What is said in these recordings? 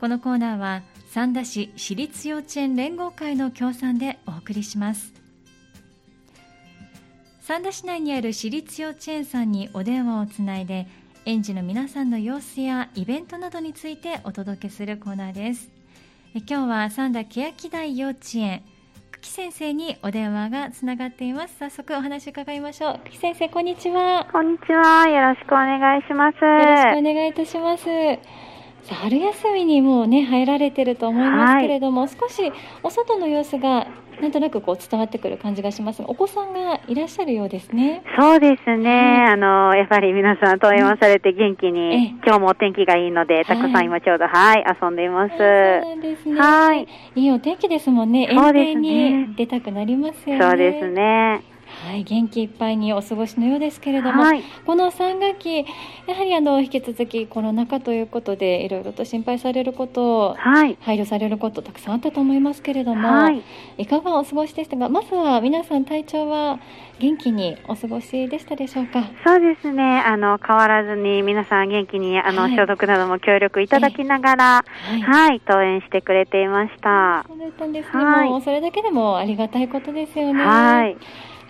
このコーナーは三田市私立幼稚園連合会の協賛でお送りします。三田市内にある私立幼稚園さんにお電話をつないで園児の皆さんの様子やイベントなどについてお届けするコーナーです。今日は三田欅台幼稚園久喜先生にお電話がつながっています。早速お話伺いましょう。久喜先生こんにちは。こんにちは。よろしくお願いします。よろしくお願いいたします春休みにもうね入られてると思いますけれども、はい、少しお外の様子がなんとなくこう伝わってくる感じがしますお子さんがいらっしゃるようですね。そうですね。はい、あの、やっぱり皆さん登園をされて元気に、今日もお天気がいいので、たくさん今ちょうど、はい、遊んでいます。そうなんですね。はい。いいお天気ですもんね。園庭に出たくなりますよね。そうですね。はい、元気いっぱいにお過ごしのようですけれども、はい、この3学期、やはりあの引き続きコロナ禍ということで、いろいろと心配されること、はい、配慮されること、たくさんあったと思いますけれども、はい、いかがお過ごしでしたか、まずは皆さん、体調は元気にお過ごしでしたでしょうか？そうですね、あの変わらずに皆さん元気にあの、消毒なども協力いただきながら、はい、登園してくれていました。そうだったんですね。もうそれだけでもありがたいことですよね。はい。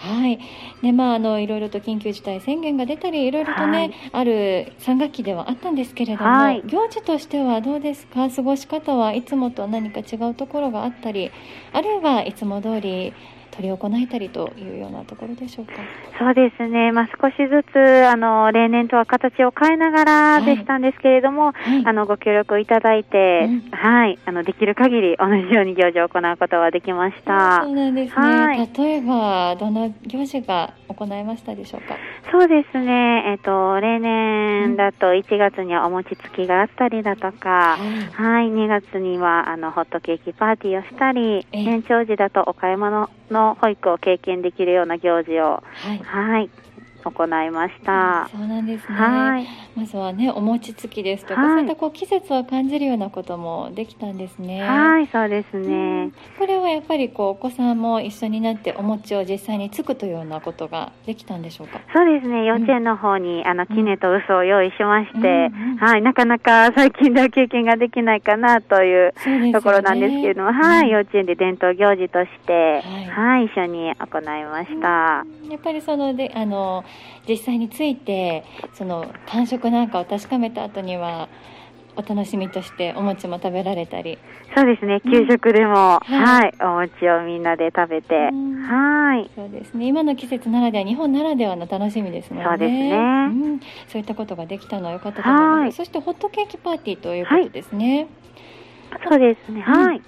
はい。で、まあ、あの、いろいろと緊急事態宣言が出たり、いろいろとね、はい、ある3学期ではあったんですけれども、はい、行事としてはどうですか？過ごし方はいつもと何か違うところがあったり、あるいはいつも通り、執り行えたりというようなところでしょうか。そうですね。まあ、少しずつ、あの、例年とは形を変えながらでしたんですけれども、はい、あの、ご協力いただいて、うん、はい、あの、できる限り同じように行事を行うことはできました。そうなんですね。はい、例えば、どんな行事が行いましたでしょうかそうですね。えっ、と、例年だと1月にはお餅つきがあったりだとか、はい、はい、2月には、あの、ホットケーキパーティーをしたり、年長時だとお買い物の保育を経験できるような行事を、はい、はい行いました。そうなんですね。はい。まずはね、お餅つきですとか、はい、そういったこう季節を感じるようなこともできたんですね。はい、そうですね。うん、これはやっぱりこうお子さんも一緒になってお餅を実際につくというようなことができたんでしょうか？そうですね。幼稚園の方に、うん、あのキネと嘘を用意しまして、うんうん、はい、なかなか最近では経験ができないかなというところなんですけれども、ね、はい、幼稚園で伝統行事として、はい、はい、一緒に行いました。やっぱりそのであの実際についてその感触なんかを確かめた後にはお楽しみとしてお餅も食べられたり。そうですね給食でも、うん、はい、はい、お餅をみんなで食べて、はい。そうですね。今の季節ならでは日本ならではの楽しみですもんね。そうですね、うん、そういったことができたのは良かったと思います。そしてホットケーキパーティーということですね、はい、そうですね。はい、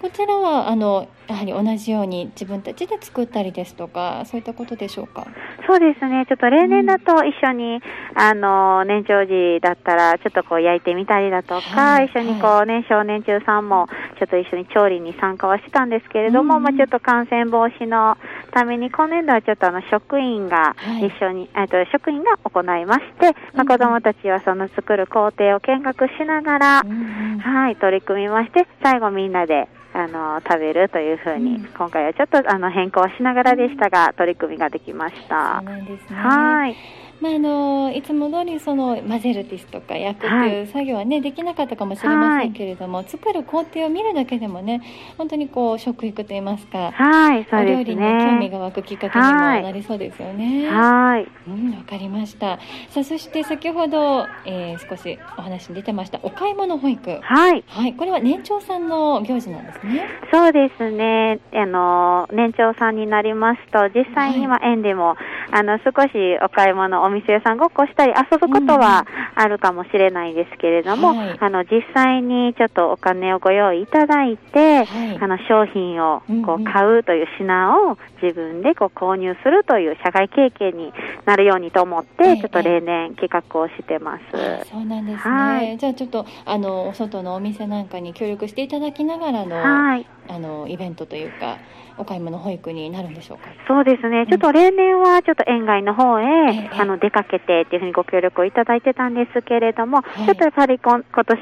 こちらはあのやはり同じように自分たちで作ったりですとかそういったことでしょうか？そうですね。ちょっと例年だと一緒に、うん、あの年長時だったらちょっとこう焼いてみたりだとか、はい、一緒にこう、はい、年少年中さんもちょっと一緒に調理に参加はしたんですけれども、うん、まあ、ちょっと感染防止のために今年度はちょっとあの職員が一緒に、はい、と職員が行いまして、まあ、子どもたちはその作る工程を見学しながら、うん、はい取り組みまして最後みんなであの食べるというふうに、うん、今回はちょっとあの変更しながらでしたが、取り組みができました。そうなんですね。はい。まあ、あのいつも通りその混ぜるですとか焼くという作業はね、はい、できなかったかもしれませんけれども、はい、作る工程を見るだけでもね本当にこう食育といいますか、はい、そうですね、お料理に興味が湧くきっかけにもなりそうですよね。はい、うん、わかりました。さあそして先ほど、えー、少しお話に出てましたお買い物保育。はい。はい、これは年長さんの行事なんですね。そうですね。あの年長さんになりますと実際には園でも、はい、あの少しお買い物お店屋さんごっこしたり遊ぶことはあるかもしれないんですけれども、うんはい、あの実際にちょっとお金をご用意いただいて、はい、あの商品をこう買うという品を自分でこう購入するという社会経験になるようにと思って、ちょっと例年企画をしてます。そうなんですね。はい、じゃあちょっとあのお外のお店なんかに協力していただきながらの、はい、あのイベントというか。お買い物保育になるんでしょうか？そうですね、ちょっと例年はちょっと園外の方へ、うん、あの出かけてっていうふうにご協力をいただいてたんですけれども、はい、ちょっとやっぱり今今年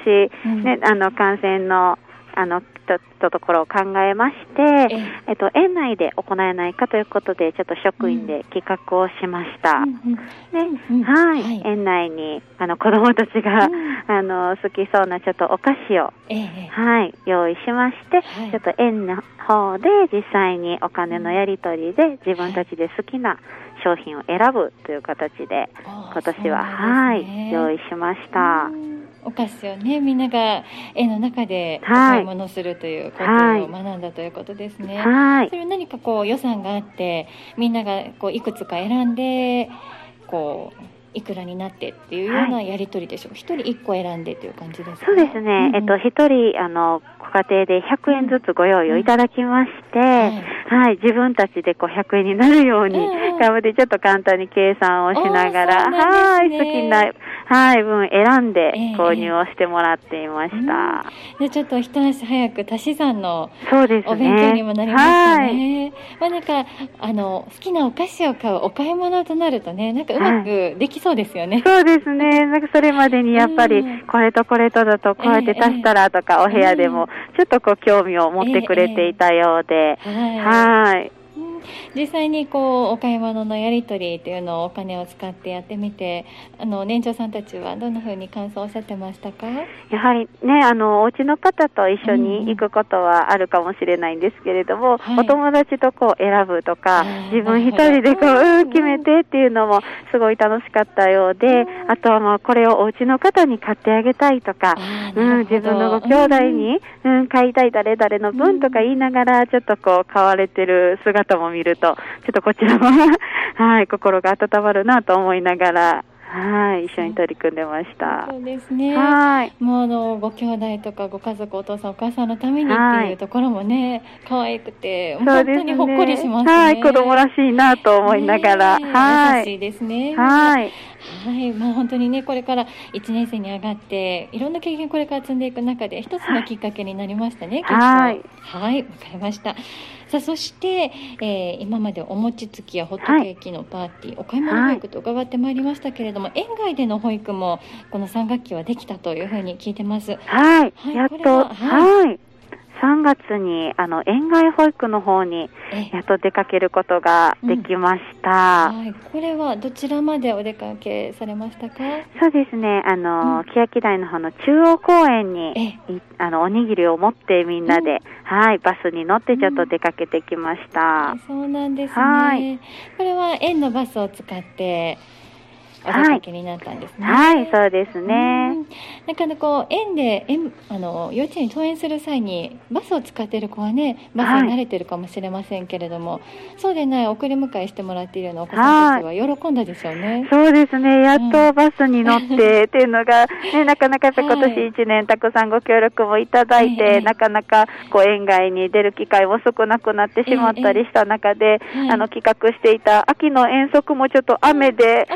ね、うん、あの感染のあのとったところを考えまして、えっと、園内で行えないかということで、ちょっと職員で企画をしました。で、はい、園内に、あの、子供たちが、あの、好きそうなちょっとお菓子を、はい、用意しまして、ちょっと園の方で実際にお金のやり取りで自分たちで好きな商品を選ぶという形で、今年は、はい、用意しました。お菓子をねみんなが絵の中でお買い物するということを学んだということですね。はい、それは何かこう予算があってみんながこういくつか選んでこういくらになってっていうようなやり取りでしょう。一、はい、人一個選んでという感じですか、そうですね、うんうん、えっと一人あのご家庭で100円ずつご用意をいただきまして、うんはい、はい、自分たちでこう100円になるように、頑張ってちょっと簡単に計算をしながら、ね、はい、好きなはい、分選んで購入をしてもらっていました。えーうん、でちょっと一足早く足し算のお勉強にもなりましたね。はい、まあなんかあの好きなお菓子を買うお買い物となるとね、なんかうまくできそうですよね。はい、そうですね。なんかそれまでにやっぱり、これとこれとだとこうやって足したらとか、お部屋でもちょっとこう興味を持ってくれていたようで、えー、はい。実際にこうお買い物のやり取りというのをお金を使ってやってみてあの年長さんたちはどんなふうに感想をおっしゃってましたか？やはりねあのお家の方と一緒に行くことはあるかもしれないんですけれども、うん、お友達とこう選ぶとか、自分一人でこう、うん、決めてっていうのもすごい楽しかったようで、あとはもうこれをお家の方に買ってあげたいとか、うん、自分のご兄弟に、うん、買いたい誰々の分とか言いながら、ちょっとこう買われてる姿も見ると、ちょっとこちらも はい、心が温まるなと思いながら、はい、一緒に取り組んでました。そうですね。はい。もうあのご兄弟とかご家族、お父さんお母さんのためにっていうところもね、可愛くて、本当にほっこりしますね。はい、子供らしいなと思いながら、はい。優しいですね。はい。はい、まあ本当にねこれから1年生に上がっていろんな経験これから積んでいく中で一つのきっかけになりましたね。はい。はい、わかりました。さあそして、えー、今までお餅つきやホットケーキのパーティー、はい、お買い物保育と伺ってまいりましたけれども、はい、園外での保育もこの3学期はできたというふうに聞いてます。はい、はい、やっと。はい3月にあの園外保育の方にやっと出かけることができました、うん、はい、これはどちらまでお出かけされましたか？そうですね。あの、うん、欅台の方の中央公園にあのおにぎりを持ってみんなで、うん、はいバスに乗ってちょっと出かけてきました、そうなんですね、はい、これは園のバスを使ってお出になったんですね。はい、はい、そうですね。なかなかこう園で園あの幼稚園に登園する際にバスを使っている子はねバスに慣れてるかもしれませんけれども、はい、そうでない送り迎えしてもらっているようなお子さんたちは喜んだでしょうね。そうですね。やっとバスに乗って っていうのが、ね、なかなかやっぱ今年1年たくさんご協力もいただいて、なかなかこう園外に出る機会も少なくなってしまったりした中で、あの企画していた秋の遠足もちょっと雨で、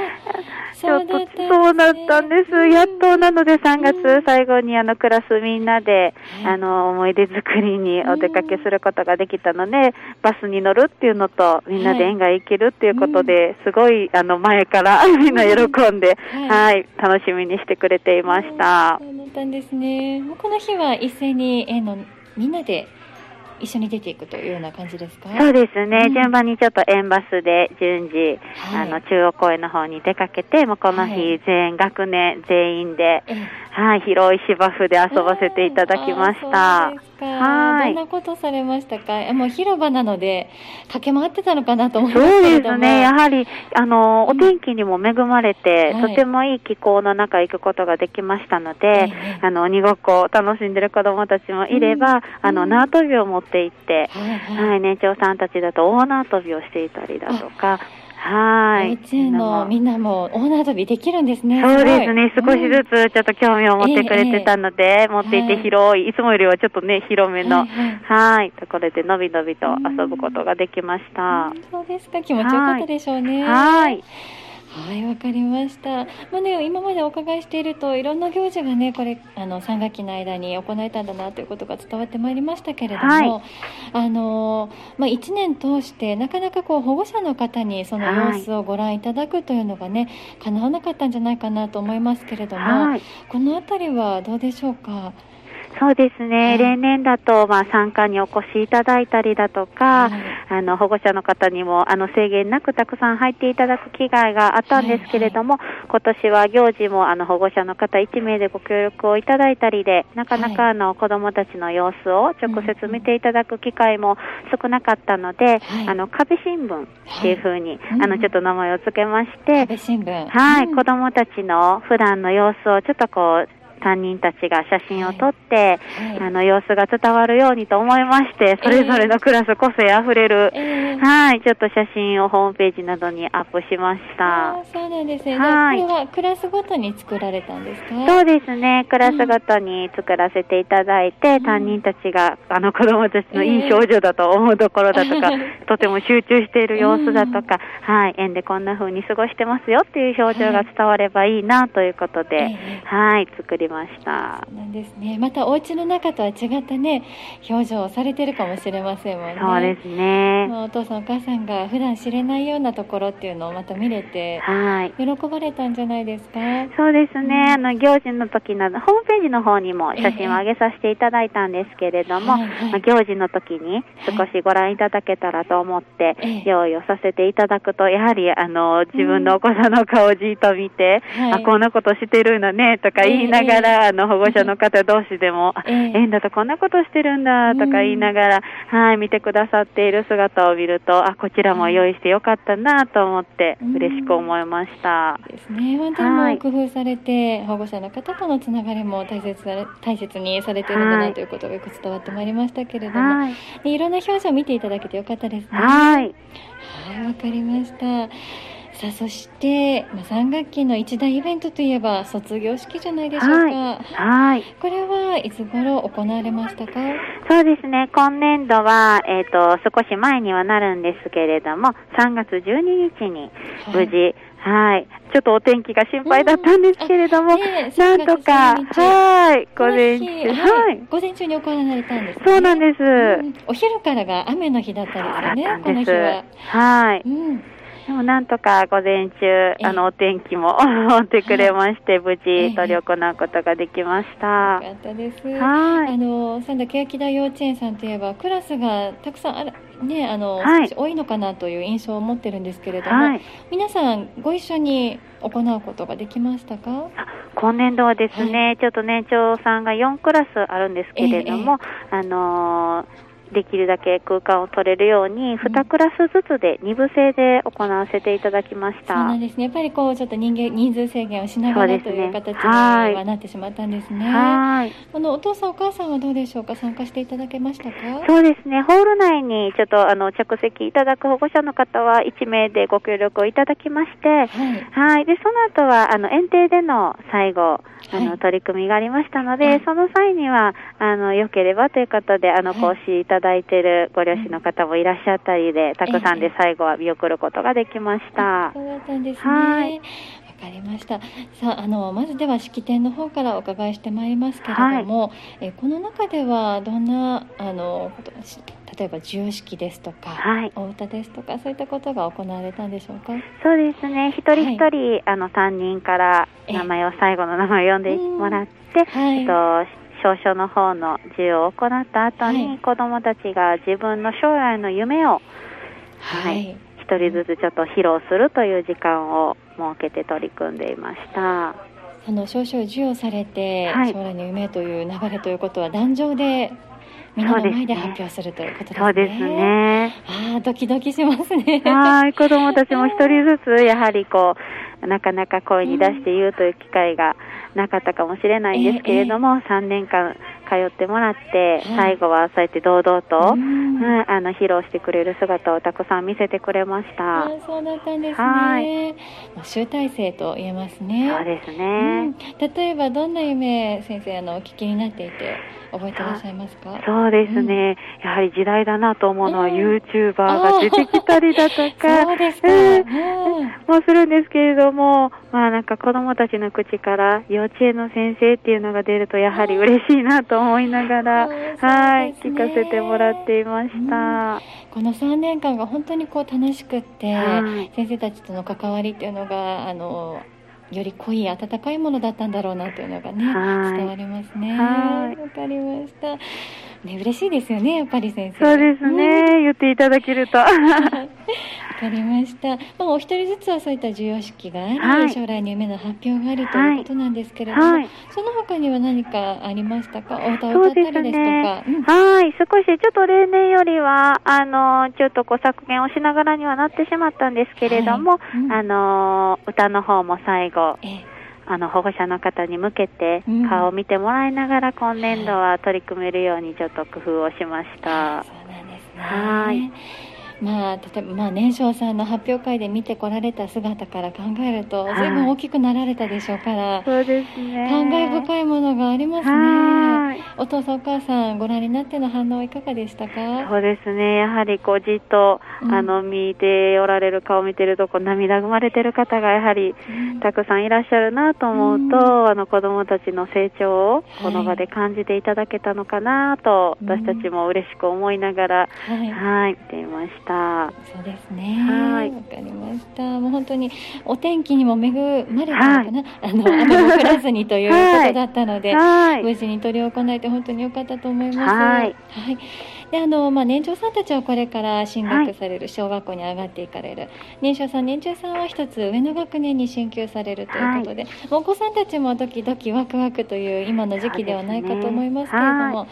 そうだったんです。やっとなので3月最後にあのクラスみんなで、あの思い出作りにお出かけすることができたので、バスに乗るっていうのとみんなで縁が行けるっていうことで、すごいあの前からみんな喜んで、はい、楽しみにしてくれていました。そうだったんですね。この日は一斉に縁のみんなで一緒に出ていくというような感じですか？そうですね、うん、順番にちょっと園バスで順次、はい、あの中央公園の方に出かけてもうこの日、全学年全員で、はい、広い芝生で遊ばせていただきました。はい。どんなことされましたか？もう広場なので、駆け回ってたのかなと思いますそうですね。やはり、あの、お天気にも恵まれて、うん、とてもいい気候の中行くことができましたので、はい、あの、鬼ごっこを楽しんでる子供たちもいれば、うん、あの、縄跳びを持って行って、はい、はい、年長さんたちだと大縄跳びをしていたりだとか、はい。幼稚園のみんなも大縄跳びできるんですね。そうですね。少しずつちょっと興味を持ってくれてたので、えー、持っていて広い、いつもよりはちょっとね、広めの、はい、はい、ところでのびのびと遊ぶことができました。そうですか。気持ちよかったでしょうね。はい。はい、わかりました。まあね、今までお伺いしていると、いろんな行事がね、これ、あの、3学期の間に行えたんだなということが伝わってまいりましたけれども、はい、あの、まあ、1年通して、なかなかこう、保護者の方にその様子をご覧いただくというのがね、はい、叶わなかったんじゃないかなと思いますけれども、はい、このあたりはどうでしょうか？そうですね、はい、例年だと、まあ、参加にお越しいただいたりだとか、はい、あの保護者の方にもあの制限なくたくさん入っていただく機会があったんですけれども、はい。はい、今年は行事もあの保護者の方1名でご協力をいただいたりで、なかなかあの、子どもたちの様子を直接見ていただく機会も少なかったので、あの壁新聞っていうふうに、あのちょっと名前を付けまして、はい、子どもたちの普段の様子をちょっとこう担任たちが写真を撮って、はい。はい、あの様子が伝わるようにと思いまして、それぞれのクラス個性あふれる、えー、はい、ちょっと写真をホームページなどにアップしました。そうなんですね。はい。これはクラスごとに作られたんですか？そうですね。クラスごとに作らせていただいて、うん、担任たちがあの子供たちのいい表情だと思うところだとか、えー、とても集中している様子だとか、うん、はい、園でこんな風に過ごしてますよっていう表情が伝わればいいなということで、はい、はい、作りました。なんですね。またお家の中とは違ったね、表情をされてるかもしれませんもんね。そうですね。お父さんお母さんが普段知れないようなところっていうのをまた見れて、はい。喜ばれたんじゃないですか？そうですね。うん、あの行事の時などホームページの方にも写真を上げさせていただいたんですけれども、えーはい、行事の時に少しご覧いただけたらと思って、用意をさせていただくと、やはりあの自分のお子さんの顔をじっと見て、うん、あこんなことしてるんだねとか言いながら、あの保護者の方同士でも、えー、縁だとこんなことしてるんだとか言いながら、はい、見てくださっている姿を見ると、あ、こちらも用意してよかったなと思って、嬉しく思いました。ですね。本当にも工夫されて、保護者の方とのつながりも大切大切にされているんだなということがよく伝わってまいりましたけれども、はい、いろんな表情を見ていただけてよかったですね。はい。はい、わかりました。さあそして、まあ、3学期の一大イベントといえば卒業式じゃないでしょうか。はい。はいこれはいつ頃行われましたか？そうですね。今年度は、えっ、ー、と、少し前にはなるんですけれども、3月12日に無事、はいはい。ちょっとお天気が心配だったんですけれども、うんね、なんとか、はい。午前中、はい。午前中に行われたんです、ね、そうなんです、うん、お昼からが雨の日だったんですよね、この日は。はい。うんでもなんとか午前中、あの、お天気も 持ってくれまして、無事、執り行うことができました。よかったです。はい。あの、三田欅台幼稚園さんといえば、クラスがたくさんある、ね、あの、はい、多いのかなという印象を持ってるんですけれども、はい、皆さんご一緒に行うことができましたか？今年度はですね、はい、ちょっと年長さんが4クラスあるんですけれども、えー、あのーできるだけ空間を取れるように、2クラスずつで2部制で行わせていただきました。そうなんですね。やっぱりこう、ちょっと人間、人数制限をしながら、ね、という形にはなってしまったんですね。はい。あの、お父さんお母さんはどうでしょうか？参加していただけましたか？そうですね。ホール内にちょっとあの、着席いただく保護者の方は1名でご協力をいただきまして、はい。はい。で、その後は、あの、園庭での最後、あの、取り組みがありましたので、はい、その際には、あの、良ければということで、あの、講師いただいているご両親の方もいらっしゃったりで、たくさんで最後は見送ることができました。そうだったんですね。はい。わかりました。さあ、あの、まずでは式典の方からお伺いしてまいりますけれども、はい、えこの中ではどんな、あの、例えば授与式ですとか、はい、お歌ですとかそういったことが行われたんでしょうか？そうですね。一人一人、はい、あの担任から名前を最後の名前を呼んでもらって、はい、えっと証書の方の授与を行った後に、はい、子どもたちが自分の将来の夢を、はい、一人ずつちょっと披露するという時間を設けて取り組んでいました。あの少々授与されて、将来の夢という流れということは壇上でみんなの前で発表するということですね。そうですね。ああ、ドキドキしますね。はい、子供たちも一人ずつ、やはりこう、なかなか声に出して言うという機会がなかったかもしれないんですけれども、えー、3年間通ってもらって、最後はそうやって堂々と、うん、あの披露してくれる姿をたくさん見せてくれました。あそうだったんですね。はい、集大成と言えますね。そうですね。うん、例えばどんな夢先生あのお聞きになっていて。覚えてらっしゃいますか？そうですね、うん、やはり時代だなと思うのは、ユーチューバーが出てきたりだとか、そうですか、えー、もするんですけれども、まあなんか子供たちの口から幼稚園の先生っていうのが出ると、やはり嬉しいなと思いながら、はい、聞かせてもらっていました。この3年間が本当にこう楽しくって、はい、先生たちとの関わりっていうのが、あの、より濃い温かいものだったんだろうなというのがね伝わりますね。わかりました。ね嬉しいですよねやっぱり先生。そうですね、言っていただけると。わ かりました。まあ、お一人ずつはそういった授与式があり、はい、将来の夢の発表があるということなんですけれども、はい、その他には何かありましたか？お歌を歌ったりですとか。ねうん、はい、少しちょっと例年よりは、あの、ちょっとこう削減をしながらにはなってしまったんですけれども、はい。うん、あの、歌の方も最後、えあの保護者の方に向けて顔を見てもらいながら今年度は取り組めるようにちょっと工夫をしました。そうなんですね。はい。まあ、例えば、まあ、年少さんの発表会で見てこられた姿から考えると、ずいぶん大きくなられたでしょうから、そうですね。感慨深いものがありますね。お父さん、お母さん、ご覧になっての反応はいかがでしたか？そうですね。やはり、こう、じっと、うん、あの、見ておられる顔を見てると、こう、涙ぐまれてる方が、やはり、たくさんいらっしゃるなと思うと、うん、あの、子供たちの成長を、この場で感じていただけたのかなと、はい、私たちも嬉しく思いながら、はい、はい、見ていました。。そうですね。はい。わかりました。もう本当にお天気にも恵まれたのかな、はい、あの、雨も降らずにということだったので、はい、無事に取り行えて本当に良かったと思います。はい。はい。で、あの、まあ、年長さんたちはこれから進学される、小学校に上がっていかれる。年少さん、年中さんは一つ上の学年に進級されるということで、お子さんたちもドキドキワクワクという今の時期ではないかと思いますけれども、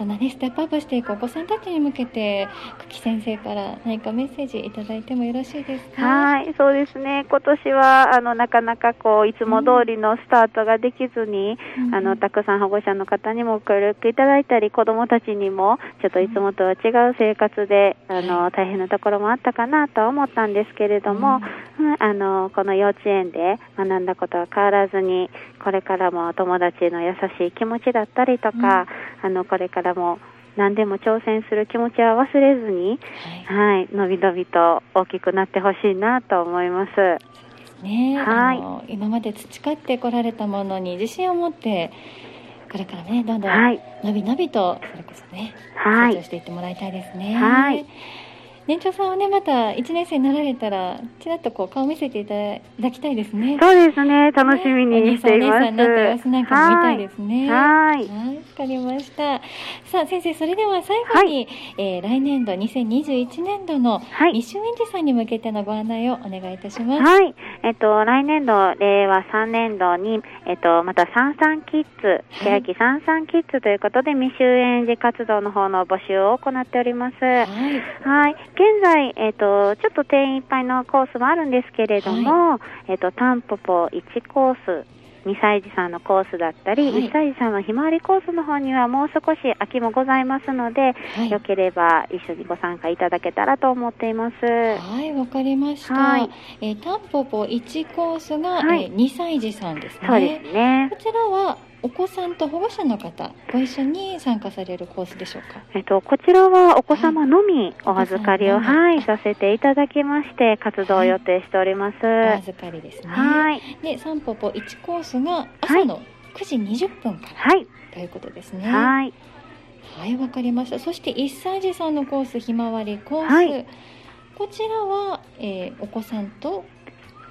そんなね。ステップアップしていくお子さんたちに向けて久喜先生から何かメッセージいただいてもよろしいですか？はいそうですね。今年はあのなかなかこういつも通りのスタートができずに、うん、あのたくさん保護者の方にもご協力いただいたり子どもたちにもちょっといつもとは違う生活で、うん、あの大変なところもあったかなとは思ったんですけれども、うん、あのこの幼稚園で学んだことは変わらずにこれからも友達の優しい気持ちだったりとか、あのこれかららも何でも挑戦する気持ちは忘れずに、はい、はい、のびのびと大きくなってほしいなと思います。ね、はい、今まで培ってこられたものに自信を持ってこれからねどんどんのびのびとそれこそね、はい、成長していってもらいたいですね。はい年長さんはね、また1年生になられたら、ちらっとこう顔見せていただきたいですね。そうですね、楽しみにしています。ね、お姉さんになった様子なんかも見たいですね。はい。はい、わかりました。さあ、先生、それでは最後に、はい、えー、来年度、2021年度の西園児さんに向けてのご案内をお願いいたします。はい。えっと、来年度、令和3年度に、えっと、また、三三キッズ、欅三三キッズということで、未就園児活動の方の募集を行っております。はい。はい現在、えっ、ー、と、ちょっと定員いっぱいのコースもあるんですけれども、はい、えっ、と、タンポポ1コース、2歳児さんのコースだったり、はい、1歳児さんのひまわりコースの方にはもう少し空きもございますので、はい、よければ一緒にご参加いただけたらと思っています。はい、わかりました。はい、えー、タンポポ1コースが、はい、えー、2歳児さんですね。そうですね。こちらはお子さんと保護者の方、ご一緒に参加されるコースでしょうか？えっと、こちらはお子様のみお預かりを、はい、はい、させていただきまして、活動を予定しております。はい、お預かりですね。はい。で、サンポポ1コースが朝の9時20分から、はい、ということですね。はい。はい、わかりました。そして1歳児さんのコース、ひまわりコース。はい、こちらは、えー、お子さんと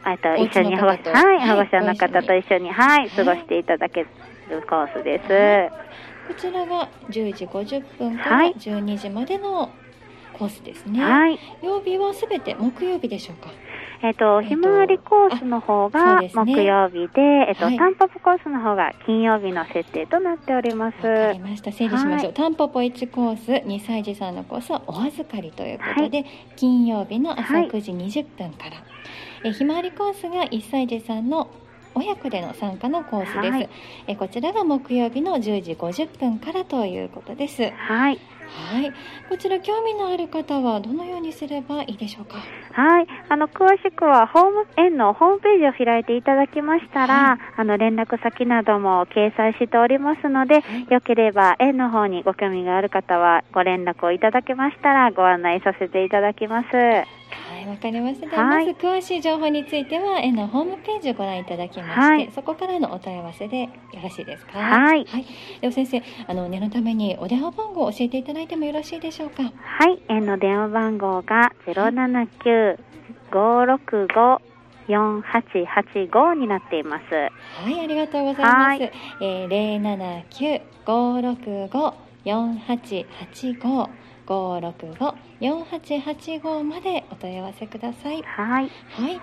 あと一緒に保護,、はい、保護者の方と一緒に、はい、過ごしていただけるコースです。こちらが10時50分から12時までのコースですね。はい。曜日はすべて木曜日でしょうか？えっ、と、ひまわりコースの方が木曜日で、ね、えっ、と、はい、タンポポコースの方が金曜日の設定となっております。わかりました。整理しましょう。はい、タンポポ1コース、2歳児さんのコースはお預かりということで、はい、金曜日の朝9時20分から。えひまわりコースが1歳児さんの親子での参加のコースです、はい、えこちらが木曜日の10時50分からということですはいはい。こちら興味のある方はどのようにすればいいでしょうか？はい。あの詳しくはホーム園のホームページを開いていただきましたら、はい、あの連絡先なども掲載しておりますので、はい、よければ園の方にご興味がある方はご連絡をいただけましたらご案内させていただきます。はい、わかりました。では、まず詳しい情報については、園のホームページをご覧いただきまして、はい、そこからのお問い合わせでよろしいですか？はい。はい。では先生、あの念のためにお電話番号を教えていただいてもよろしいでしょうか？はい、園の電話番号がゼロ七九五六五4885になっています。はい、ありがとうございます。えー、079-565-4885 565-4885までお問い合わせください。はい。はい。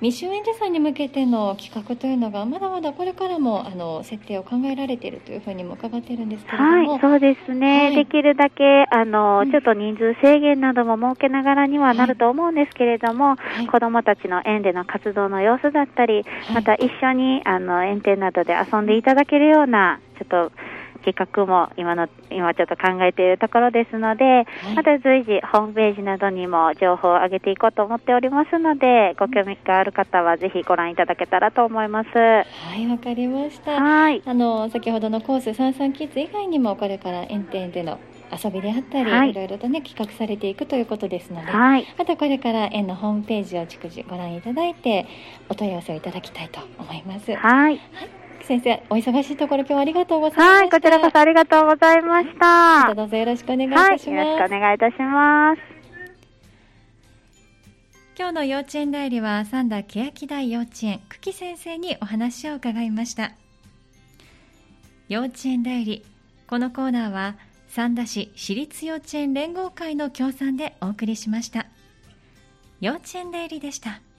未就園児さんに向けての企画というのが、まだまだこれからも、あの、設定を考えられているというふうにも伺っているんですけれども。はい、そうですね。はい、できるだけ、あの、ちょっと人数制限なども設けながらにはなると思うんですけれども、はい、子供たちの園での活動の様子だったり、また一緒に、あの、園庭などで遊んでいただけるような、ちょっと、企画も今の、今ちょっと考えているところですので、はい、また随時ホームページなどにも情報を上げていこうと思っておりますので、ご興味がある方はぜひご覧いただけたらと思います。はい、わかりました。はい。あの、先ほどのコース三三キッズ以外にもこれから園庭での遊びであったり、はい、いろいろとね企画されていくということですので、はい、またこれから園のホームページを逐次ご覧いただいてお問い合わせをいただきたいと思います。はい、はい先生、お忙しいところ今日はありがとうございました。はい、こちらこそありがとうございました。またどうぞよろしくお願いいたします。はい、よろしくお願いいたします。今日の幼稚園代理は三田欅台幼稚園久喜先生にお話を伺いました。幼稚園代理、このコーナーは三田市私立幼稚園連合会の協賛でお送りしました。幼稚園代理でした。